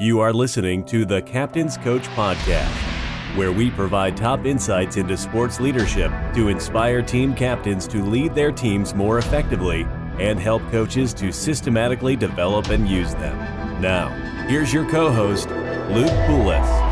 You are listening to the Captain's Coach Podcast, where we provide top insights into sports leadership to inspire team captains to lead their teams more effectively and help coaches to systematically develop and use them. Now, here's your co host, Luke Poulos.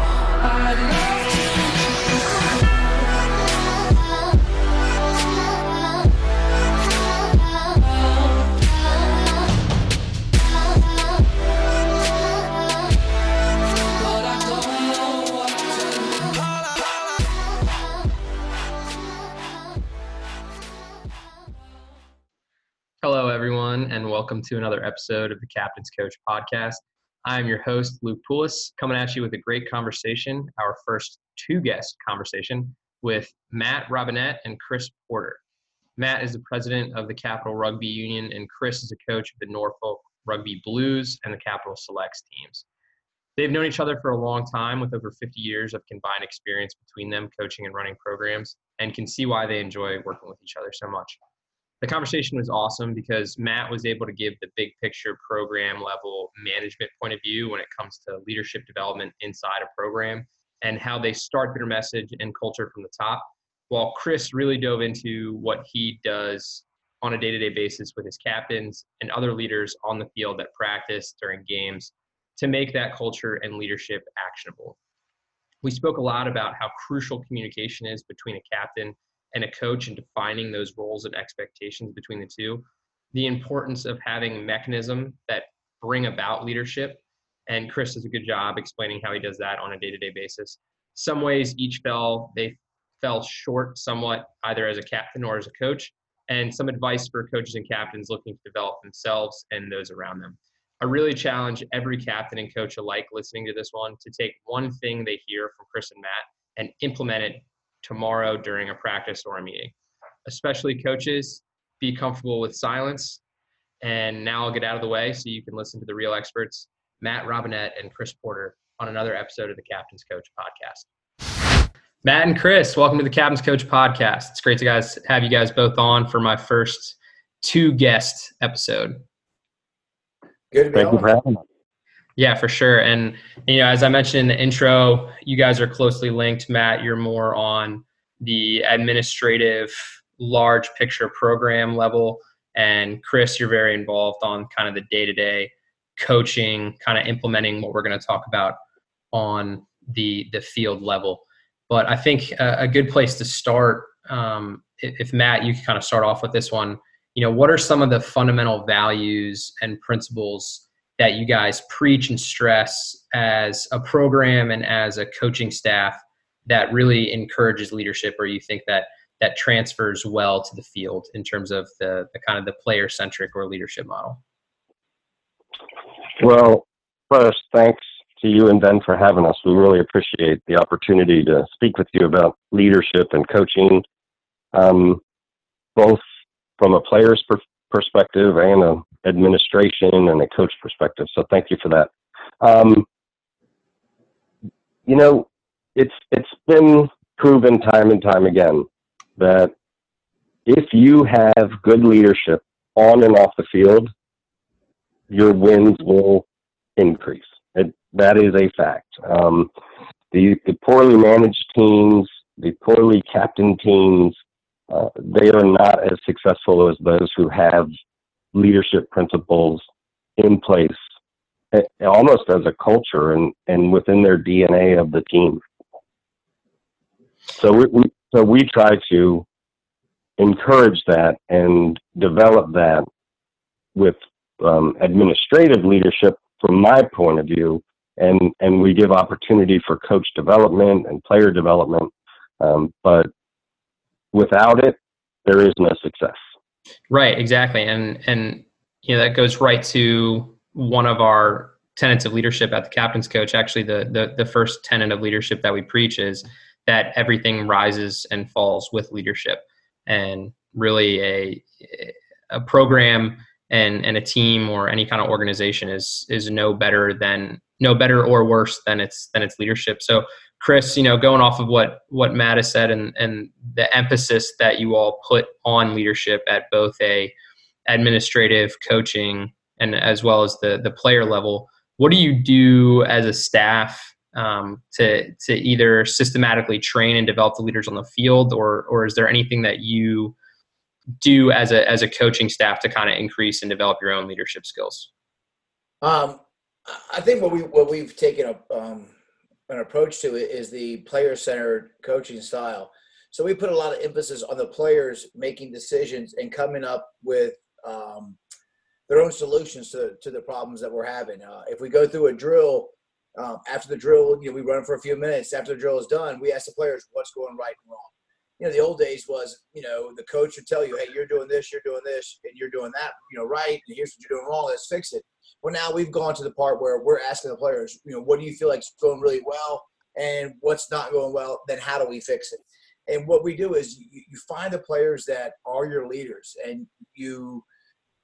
Welcome to another episode of the Captain's Coach podcast. I'm your host, Luke Poulos, coming at you with a great conversation, our first two guest conversation with Matt Robinette and Chris Porter. Matt is the president of the Capital Rugby Union, and Chris is a coach of the Norfolk Rugby Blues and the Capital Selects teams. They've known each other for a long time with over 50 years of combined experience between them coaching and running programs, and can see why they enjoy working with each other so much the conversation was awesome because Matt was able to give the big picture program level management point of view when it comes to leadership development inside a program and how they start their message and culture from the top. While Chris really dove into what he does on a day to day basis with his captains and other leaders on the field that practice during games to make that culture and leadership actionable. We spoke a lot about how crucial communication is between a captain and a coach and defining those roles and expectations between the two the importance of having mechanism that bring about leadership. And chris does a good job explaining how he does that on a day-to-day basis. Some ways each fell they fell short somewhat either as a captain or as a coach and some advice for coaches and captains looking to develop themselves and those around them. I really challenge every captain and coach alike listening to this one to take one thing they hear from chris and matt and implement it tomorrow during a practice or a meeting. Especially coaches, be comfortable with silence. And now I'll get out of the way so you can listen to the real experts, Matt Robinette and Chris Porter, on another episode of the Captain's Coach podcast. Matt and Chris, welcome to the Captain's Coach podcast. It's great to guys have you guys both on for my first two guest episode. Good to be Thank you for having us. Yeah, for sure. And you know, as I mentioned in the intro, you guys are closely linked. Matt, you're more on the administrative, large picture program level, and Chris, you're very involved on kind of the day-to-day coaching, kind of implementing what we're going to talk about on the the field level. But I think a, a good place to start, um, if, if Matt, you can kind of start off with this one. You know, what are some of the fundamental values and principles? That you guys preach and stress as a program and as a coaching staff that really encourages leadership or you think that that transfers well to the field in terms of the, the kind of the player centric or leadership model Well, first, thanks to you and Ben for having us. We really appreciate the opportunity to speak with you about leadership and coaching, um, both from a player's per- perspective and a administration and a coach perspective. So thank you for that. Um, you know, it's it's been proven time and time again that if you have good leadership on and off the field, your wins will increase. It, that is a fact. Um, the, the poorly managed teams, the poorly captained teams, uh, they are not as successful as those who have leadership principles in place, eh, almost as a culture and, and within their DNA of the team. So we, we so we try to encourage that and develop that with um, administrative leadership from my point of view, and and we give opportunity for coach development and player development, um, but without it, there is no success. Right exactly and and you know that goes right to one of our tenets of leadership at the captain's coach. Actually the the, the first tenet of leadership that we preach is that everything rises and falls with leadership and really a a program and and a team or any kind of organization is is no better than no better or worse than its than its leadership. So chris you know going off of what what matt has said and and the emphasis that you all put on leadership at both a administrative coaching and as well as the the player level what do you do as a staff um, to to either systematically train and develop the leaders on the field, or or is there anything that you do as a as a coaching staff to kind of increase and develop your own leadership skills? Um, I think what we what we've taken a, um, an approach to it is the player centered coaching style. So we put a lot of emphasis on the players making decisions and coming up with um, their own solutions to, to the problems that we're having. Uh, if we go through a drill, um, after the drill, you know, we run for a few minutes. After the drill is done, we ask the players what's going right and wrong. You know, the old days was, you know, the coach would tell you, hey, you're doing this, you're doing this, and you're doing that, you know, right, and here's what you're doing wrong. Let's fix it. Well, now we've gone to the part where we're asking the players, you know, what do you feel like is going really well, and what's not going well? Then how do we fix it? And what we do is you, you find the players that are your leaders, and you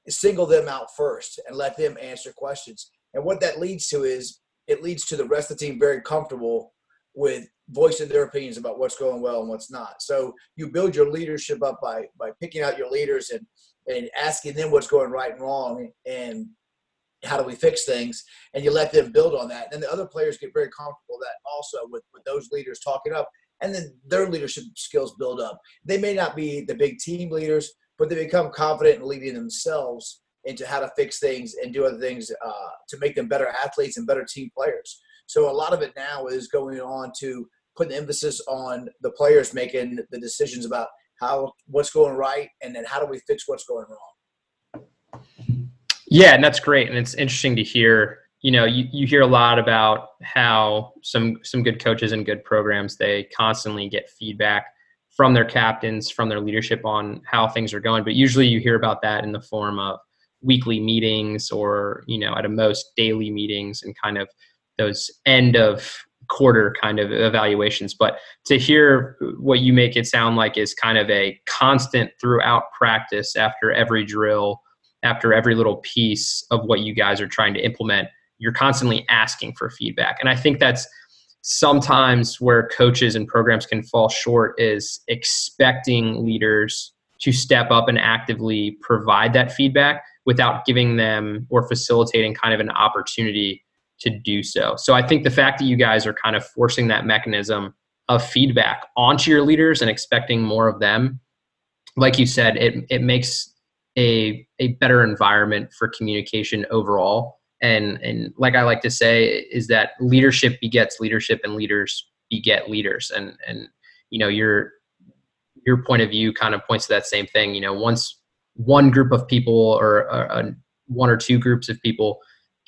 single them out first and let them answer questions. And what that leads to is it leads to the rest of the team very comfortable with voicing their opinions about what's going well and what's not. So you build your leadership up by by picking out your leaders and and asking them what's going right and wrong and how do we fix things and you let them build on that and the other players get very comfortable that also with, with those leaders talking up and then their leadership skills build up they may not be the big team leaders but they become confident in leading themselves into how to fix things and do other things uh, to make them better athletes and better team players. So a lot of it now is going on to put an emphasis on the players making the decisions about how what's going right and then how do we fix what's going wrong. Yeah, and that's great, and it's interesting to hear. You know, you, you hear a lot about how some some good coaches and good programs they constantly get feedback from their captains, from their leadership on how things are going. But usually you hear about that in the form of weekly meetings or, you know, at a most daily meetings and kind of those end of quarter kind of evaluations. But to hear what you make it sound like is kind of a constant throughout practice after every drill, after every little piece of what you guys are trying to implement, you're constantly asking for feedback. And I think that's sometimes where coaches and programs can fall short is expecting leaders to step up and actively provide that feedback without giving them or facilitating kind of an opportunity to do so. So I think the fact that you guys are kind of forcing that mechanism of feedback onto your leaders and expecting more of them, like you said, it it makes a a better environment for communication overall. And and like I like to say is that leadership begets leadership and leaders beget leaders. And and you know your your point of view kind of points to that same thing. You know once one group of people or, or one or two groups of people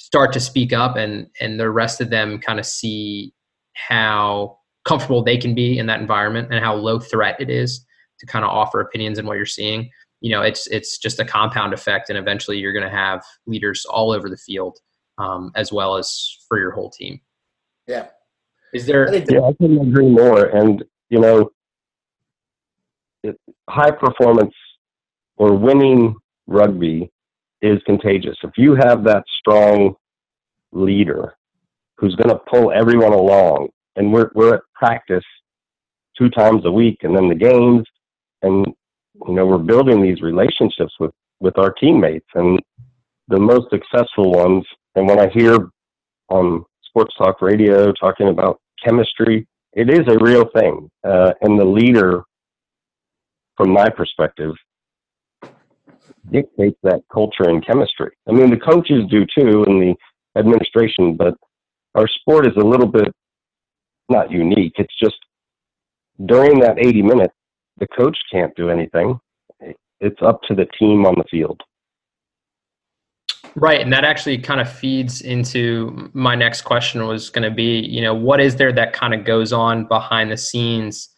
start to speak up and and the rest of them kind of see how comfortable they can be in that environment and how low threat it is to kind of offer opinions and what you're seeing you know it's it's just a compound effect and eventually you're going to have leaders all over the field um, as well as for your whole team. Yeah. Is there? Yeah, I couldn't agree more. And you know, it, high performance or winning rugby is contagious. If you have that strong leader who's going to pull everyone along, and we're we're at practice two times a week, and then the games, and you know we're building these relationships with with our teammates, and the most successful ones and when I hear on sports talk radio talking about chemistry, it is a real thing. Uh, and the leader, from my perspective, dictates that culture and chemistry. I mean, the coaches do too, and the administration, but our sport is a little bit not unique. It's just during that 80 minutes, the coach can't do anything. It's up to the team on the field. Right, and that actually kind of feeds into my next question was going to be, you know, what is there that kind of goes on behind the scenes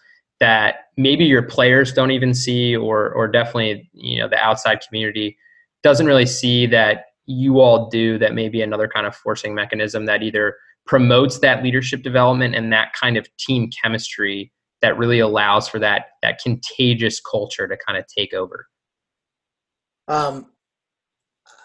that maybe your players don't even see or or definitely, you know, the outside community doesn't really see that you all do that maybe another kind of forcing mechanism that either promotes that leadership development and that kind of team chemistry that really allows for that that contagious culture to kind of take over. Um,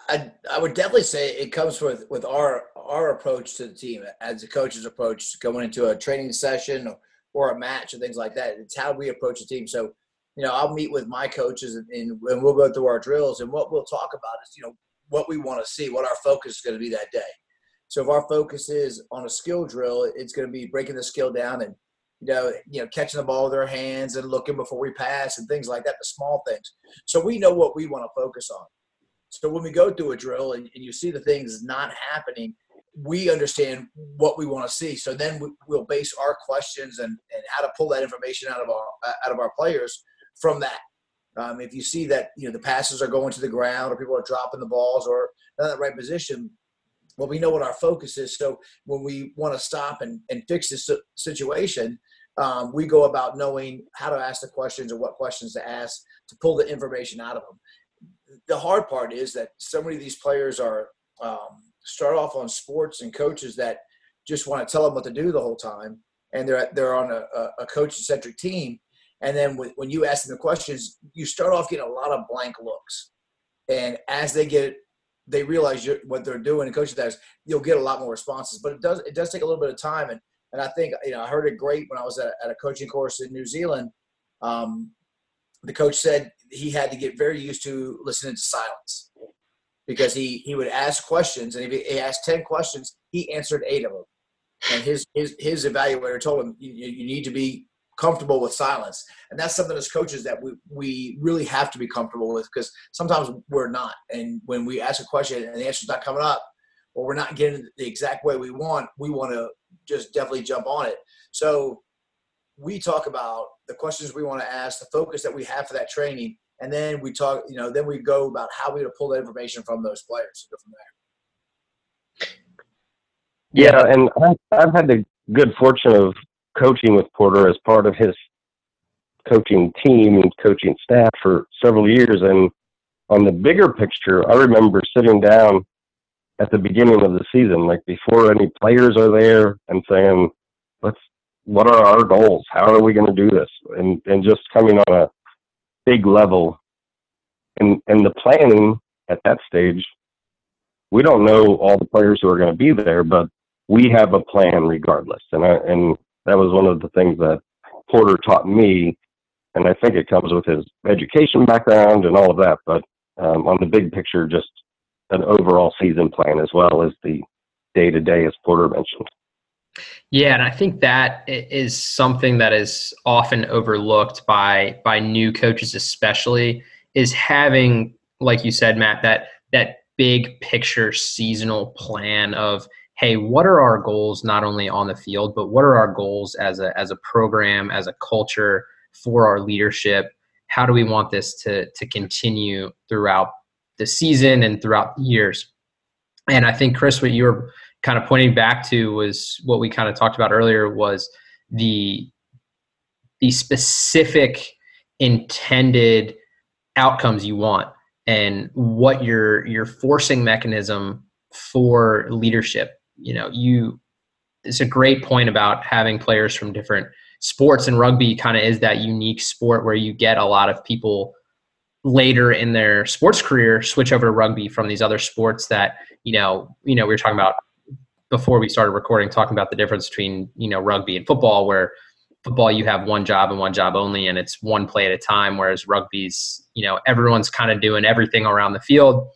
I, I would definitely say it comes with with our our approach to the team as a coach's approach going into a training session or, or a match and things like that. It's how we approach the team. So, you know, I'll meet with my coaches and, and we'll go through our drills and what we'll talk about is you know what we want to see, what our focus is going to be that day. So if our focus is on a skill drill, it's going to be breaking the skill down and you know, you know, catching the ball with our hands and looking before we pass and things like that, the small things. So we know what we want to focus on. So when we go through a drill and, and you see the things not happening, we understand what we want to see. So then we, will base our questions and, and how to pull that information out of our out of our players from that. Um, if you see that you know the passes are going to the ground or people are dropping the balls or not in the right position, well, we know what our focus is. So when we want to stop and, and fix this situation, um, we go about knowing how to ask the questions or what questions to ask to pull the information out of them. The hard part is that so many of these players are um, start off on sports and coaches that just want to tell them what to do the whole time, and they're they're on a, a coach centric team. And then when you ask them the questions, you start off getting a lot of blank looks. And as they get they realize what they're doing and coaching that, you'll get a lot more responses. But it does it does take a little bit of time. And and I think you know I heard it great when I was at, at a coaching course in New Zealand. Um, the coach said he had to get very used to listening to silence because he he would ask questions and if he asked 10 questions he answered eight of them and his his his evaluator told him you, you need to be comfortable with silence. And that's something as coaches that we we really have to be comfortable with because sometimes we're not. And when we ask a question and the answer's not coming up or we're not getting the exact way we want we want to just definitely jump on it. So we talk about the questions we want to ask the focus that we have for that training and then we talk you know then we go about how we to pull that information from those players go from there. Yeah and i've had the good fortune of coaching with porter as part of his coaching team and coaching staff for several years. And on the bigger picture i remember sitting down at the beginning of the season like before any players are there and saying let's what are our goals? How are we going to do this? And and just coming on a big level. And and the planning at that stage, we don't know all the players who are going to be there, but we have a plan regardless. And I, and that was one of the things that Porter taught me, and I think it comes with his education background and all of that. But um, on the big picture, just an overall season plan as well as the day to day, as Porter mentioned. Yeah, and I think that is something that is often overlooked by by new coaches, especially, is having, like you said, Matt, that that big picture seasonal plan of hey, what are our goals not only on the field, but what are our goals as a as a program, as a culture for our leadership? How do we want this to to continue throughout the season and throughout the years? And I think Chris, what you were kind of pointing back to was what we kind of talked about earlier was the the specific intended outcomes you want and what your your forcing mechanism for leadership. You know you it's a great point about having players from different sports and rugby kind of is that unique sport where you get a lot of people later in their sports career switch over to rugby from these other sports that you know you know we were talking about before we started recording talking about the difference between you know rugby and football where football you have one job and one job only and it's one play at a time whereas rugby's you know everyone's kind of doing everything around the field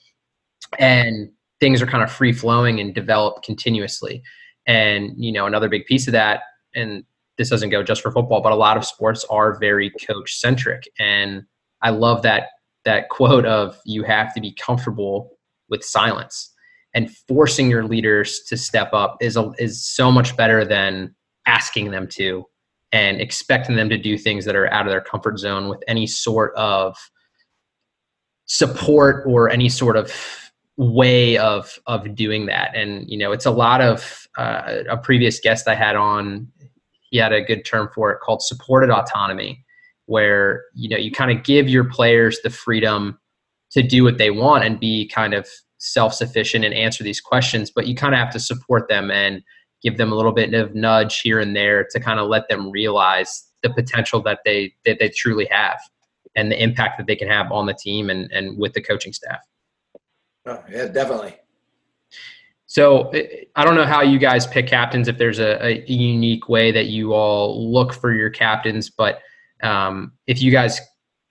and things are kind of free flowing and develop continuously. And you know another big piece of that and this doesn't go just for football but a lot of sports are very coach centric and i love that that quote of you have to be comfortable with silence and forcing your leaders to step up is a, is so much better than asking them to and expecting them to do things that are out of their comfort zone with any sort of support or any sort of way of of doing that. And you know it's a lot of uh, a previous guest i had on he had a good term for it called supported autonomy where you know you kind of give your players the freedom to do what they want and be kind of self-sufficient and answer these questions but you kind of have to support them and give them a little bit of nudge here and there to kind of let them realize the potential that they that they truly have and the impact that they can have on the team and and with the coaching staff. Oh, yeah definitely. So I don't know how you guys pick captains if there's a, a unique way that you all look for your captains, but um, if you guys,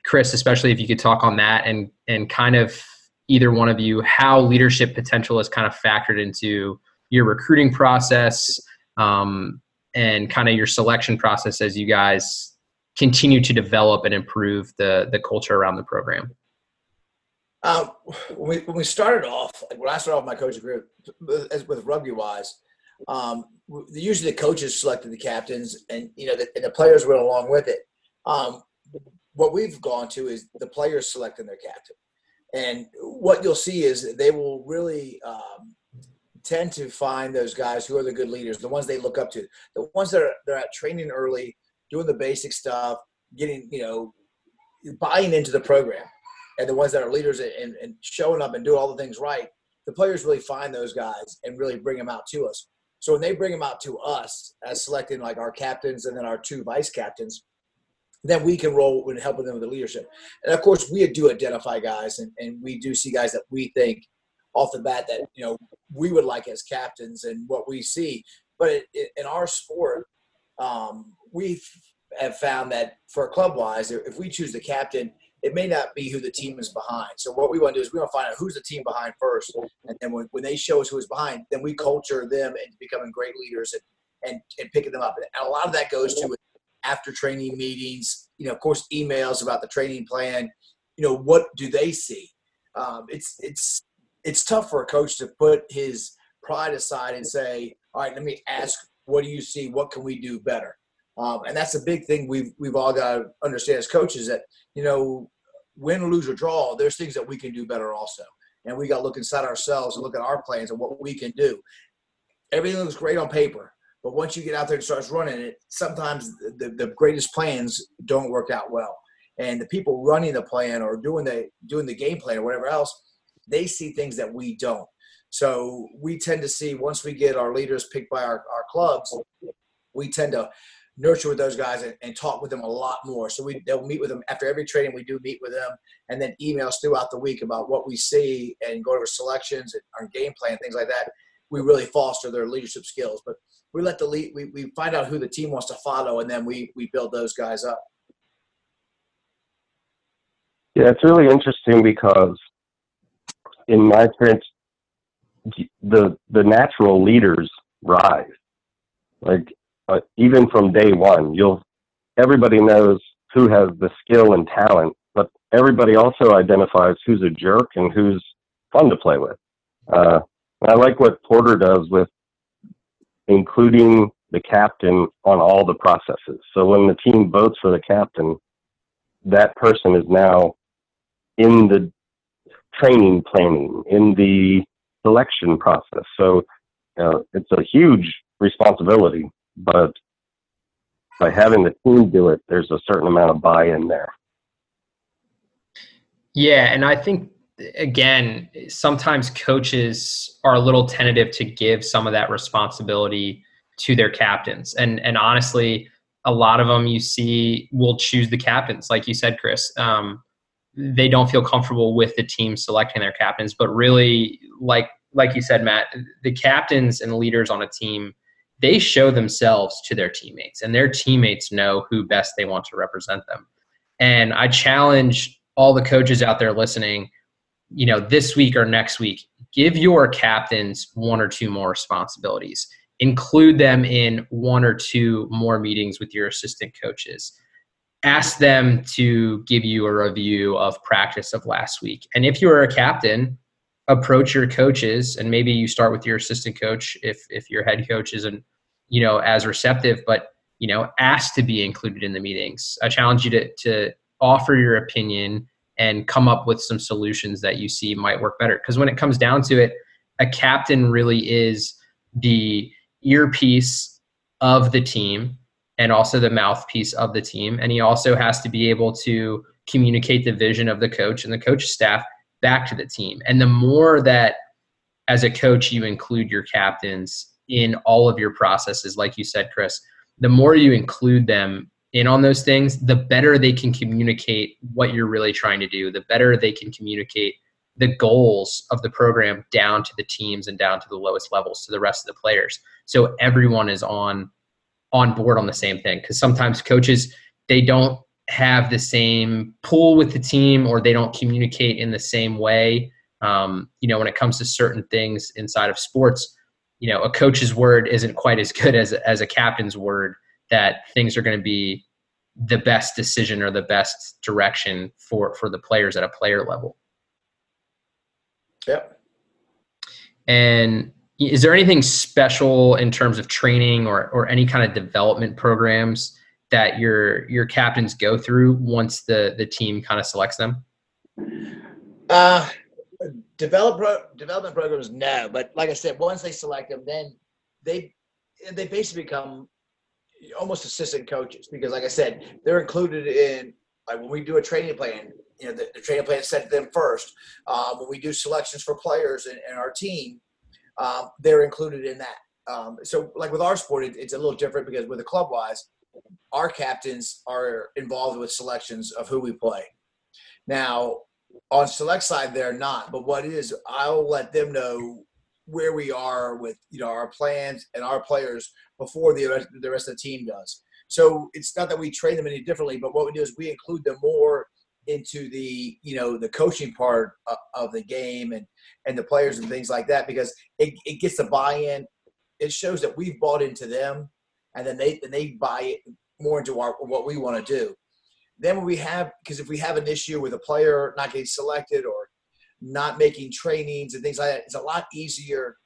Chris, especially if you could talk on that and and kind of either one of you how leadership potential is kind of factored into your recruiting process um, and kind of your selection process as you guys continue to develop and improve the the culture around the program? Um, when, we, when we started off, like when I started off my coaching career, as with rugby wise, um, usually the coaches selected the captains, and you know, the, and the players went along with it. Um, what we've gone to is the players selecting their captain, and what you'll see is they will really um, tend to find those guys who are the good leaders, the ones they look up to, the ones that are they're at training early, doing the basic stuff, getting you know, buying into the program and the ones that are leaders and, and showing up and do all the things right, the players really find those guys and really bring them out to us. So when they bring them out to us as selecting like our captains and then our two vice captains, then we can roll with helping them with the leadership. And of course, we do identify guys and, and we do see guys that we think off the bat that, you know, we would like as captains and what we see. But it, it, in our sport, um, we have found that for club wise, if we choose the captain – it may not be who the team is behind. So what we want to do is we want to find out who's the team behind first, and then when, when they show us who's behind, then we culture them into becoming great leaders and, and and picking them up. And a lot of that goes to after training meetings. You know, of course, emails about the training plan. You know, what do they see? Um, it's it's it's tough for a coach to put his pride aside and say, "All right, let me ask, what do you see? What can we do better?" Um, and that's a big thing we've we've all got to understand as coaches that you know win, lose, or draw, there's things that we can do better also. And we got to look inside ourselves and look at our plans and what we can do. Everything looks great on paper, but once you get out there and starts running it, sometimes the, the greatest plans don't work out well. And the people running the plan or doing the doing the game plan or whatever else, they see things that we don't. So we tend to see once we get our leaders picked by our, our clubs, we tend to nurture with those guys and, and, talk with them a lot more. So we they'll meet with them after every training. We do meet with them, and then emails throughout the week about what we see and go over selections and our game plan, things like that. We really foster their leadership skills, but we let the lead. We, we find out who the team wants to follow, and then we we build those guys up. Yeah, it's really interesting because in my experience, the the natural leaders rise. Like uh, even from day one, you'll everybody knows who has the skill and talent, but everybody also identifies who's a jerk and who's fun to play with. Uh, I like what Porter does with including the captain on all the processes. So when the team votes for the captain, that person is now in the training planning, in the selection process. So uh, it's a huge responsibility but by having the team do it, there's a certain amount of buy-in there. Yeah, and I think again, sometimes coaches are a little tentative to give some of that responsibility to their captains, and and honestly, a lot of them you see will choose the captains, like you said, Chris. Um, they don't feel comfortable with the team selecting their captains, but really, like like you said, Matt, the captains and leaders on a team they show themselves to their teammates and their teammates know who best they want to represent them. And I challenge all the coaches out there listening, you know, this week or next week, give your captains one or two more responsibilities. Include them in one or two more meetings with your assistant coaches. Ask them to give you a review of practice of last week. And if you're a captain, approach your coaches and maybe you start with your assistant coach if if your head coach isn't you know as receptive but you know ask to be included in the meetings i challenge you to to offer your opinion and come up with some solutions that you see might work better because when it comes down to it a captain really is the earpiece of the team and also the mouthpiece of the team and he also has to be able to communicate the vision of the coach and the coach staff back to the team. And the more that as a coach you include your captains in all of your processes, like you said, Chris, the more you include them in on those things, the better they can communicate what you're really trying to do, the better they can communicate the goals of the program down to the teams and down to the lowest levels to the rest of the players. So everyone is on on board on the same thing because sometimes coaches they don't have the same pull with the team or they don't communicate in the same way. Um, you know, when it comes to certain things inside of sports, you know a coach's word isn't quite as good as as a captain's word that things are going to be the best decision or the best direction for for the players at a player level. Yep. And is there anything special in terms of training or or any kind of development programs that your your captains go through once the the team kind of selects them? Uh, develop pro- development programs, no. But like I said, once they select them, then they they basically become almost assistant coaches because, like I said, they're included in like when we do a training plan. You know, the, the training plan is set to them first. Um, when we do selections for players in, in our team, um, they're included in that. Um, so, like with our sport, it, it's a little different because with the club wise, our captains are involved with selections of who we play. Now, on select side, they're not. But what is, I'll let them know where we are with you know our plans and our players before the rest, the rest of the team does. So it's not that we train them any differently, but what we do is we include them more into the you know the coaching part of the game and and the players and things like that because it, it gets the buy-in. It shows that we've bought into them, and then they and they buy it more into our what we want to do. Then when we have because if we have an issue with a player not getting selected or not making trainings and things like that, it's a lot easier.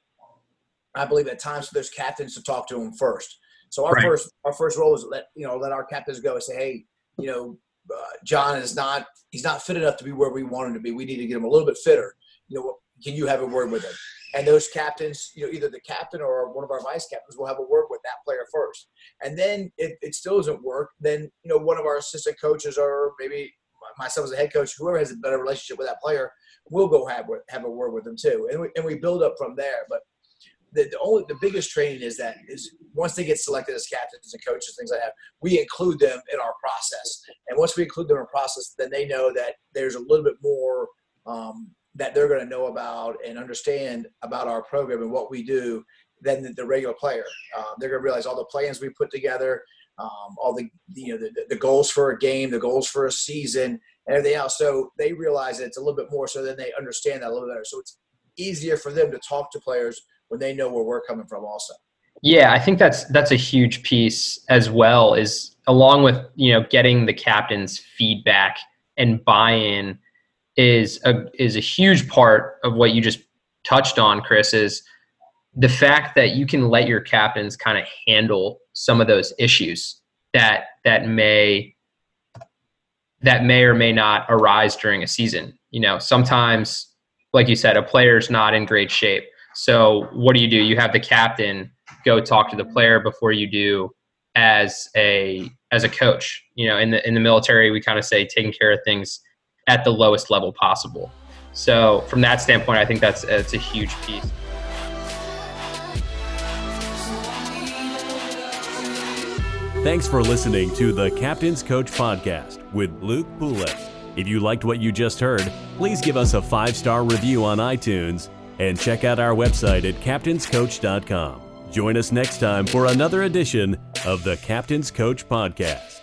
I believe at times for those captains to talk to them first. So our right. first our first role is let you know let our captains go and say, hey, you know, uh, John is not he's not fit enough to be where we want him to be. We need to get him a little bit fitter. You know, can you have a word with him? And those captains, you know, either the captain or one of our vice captains will have a word with that player first. And then if it still doesn't work, then you know one of our assistant coaches or maybe myself as a head coach, whoever has a better relationship with that player, will go have have a word with them too. And we, and we build up from there. But the, the only the biggest training is that is once they get selected as captains and coaches, things like that, we include them in our process. And once we include them in our process, then they know that there's a little bit more um, that they're going to know about and understand about our program and what we do than the, the regular player. Um, they're going to realize all the plans we put together, um, all the you know the, the goals for a game, the goals for a season, and everything else. So they realize that it's a little bit more, so then they understand that a little better. So it's easier for them to talk to players when they know where we're coming from, also. Yeah, I think that's that's a huge piece as well. Is along with you know getting the captain's feedback and buy-in is a is a huge part of what you just touched on, Chris. Is the fact that you can let your captains kind of handle some of those issues that that may that may or may not arise during a season. You know, sometimes, like you said, a player's not in great shape. So what do you do? You have the captain go talk to the player before you do as a as a coach. You know, in the in the military, we kind of say taking care of things at the lowest level possible. So from that standpoint, I think that's it's a huge piece. Thanks for listening to the Captain's Coach Podcast with Luke Poulos. If you liked what you just heard, please give us a five star review on iTunes and check out our website at captainscoach.com. Join us next time for another edition of the Captain's Coach Podcast.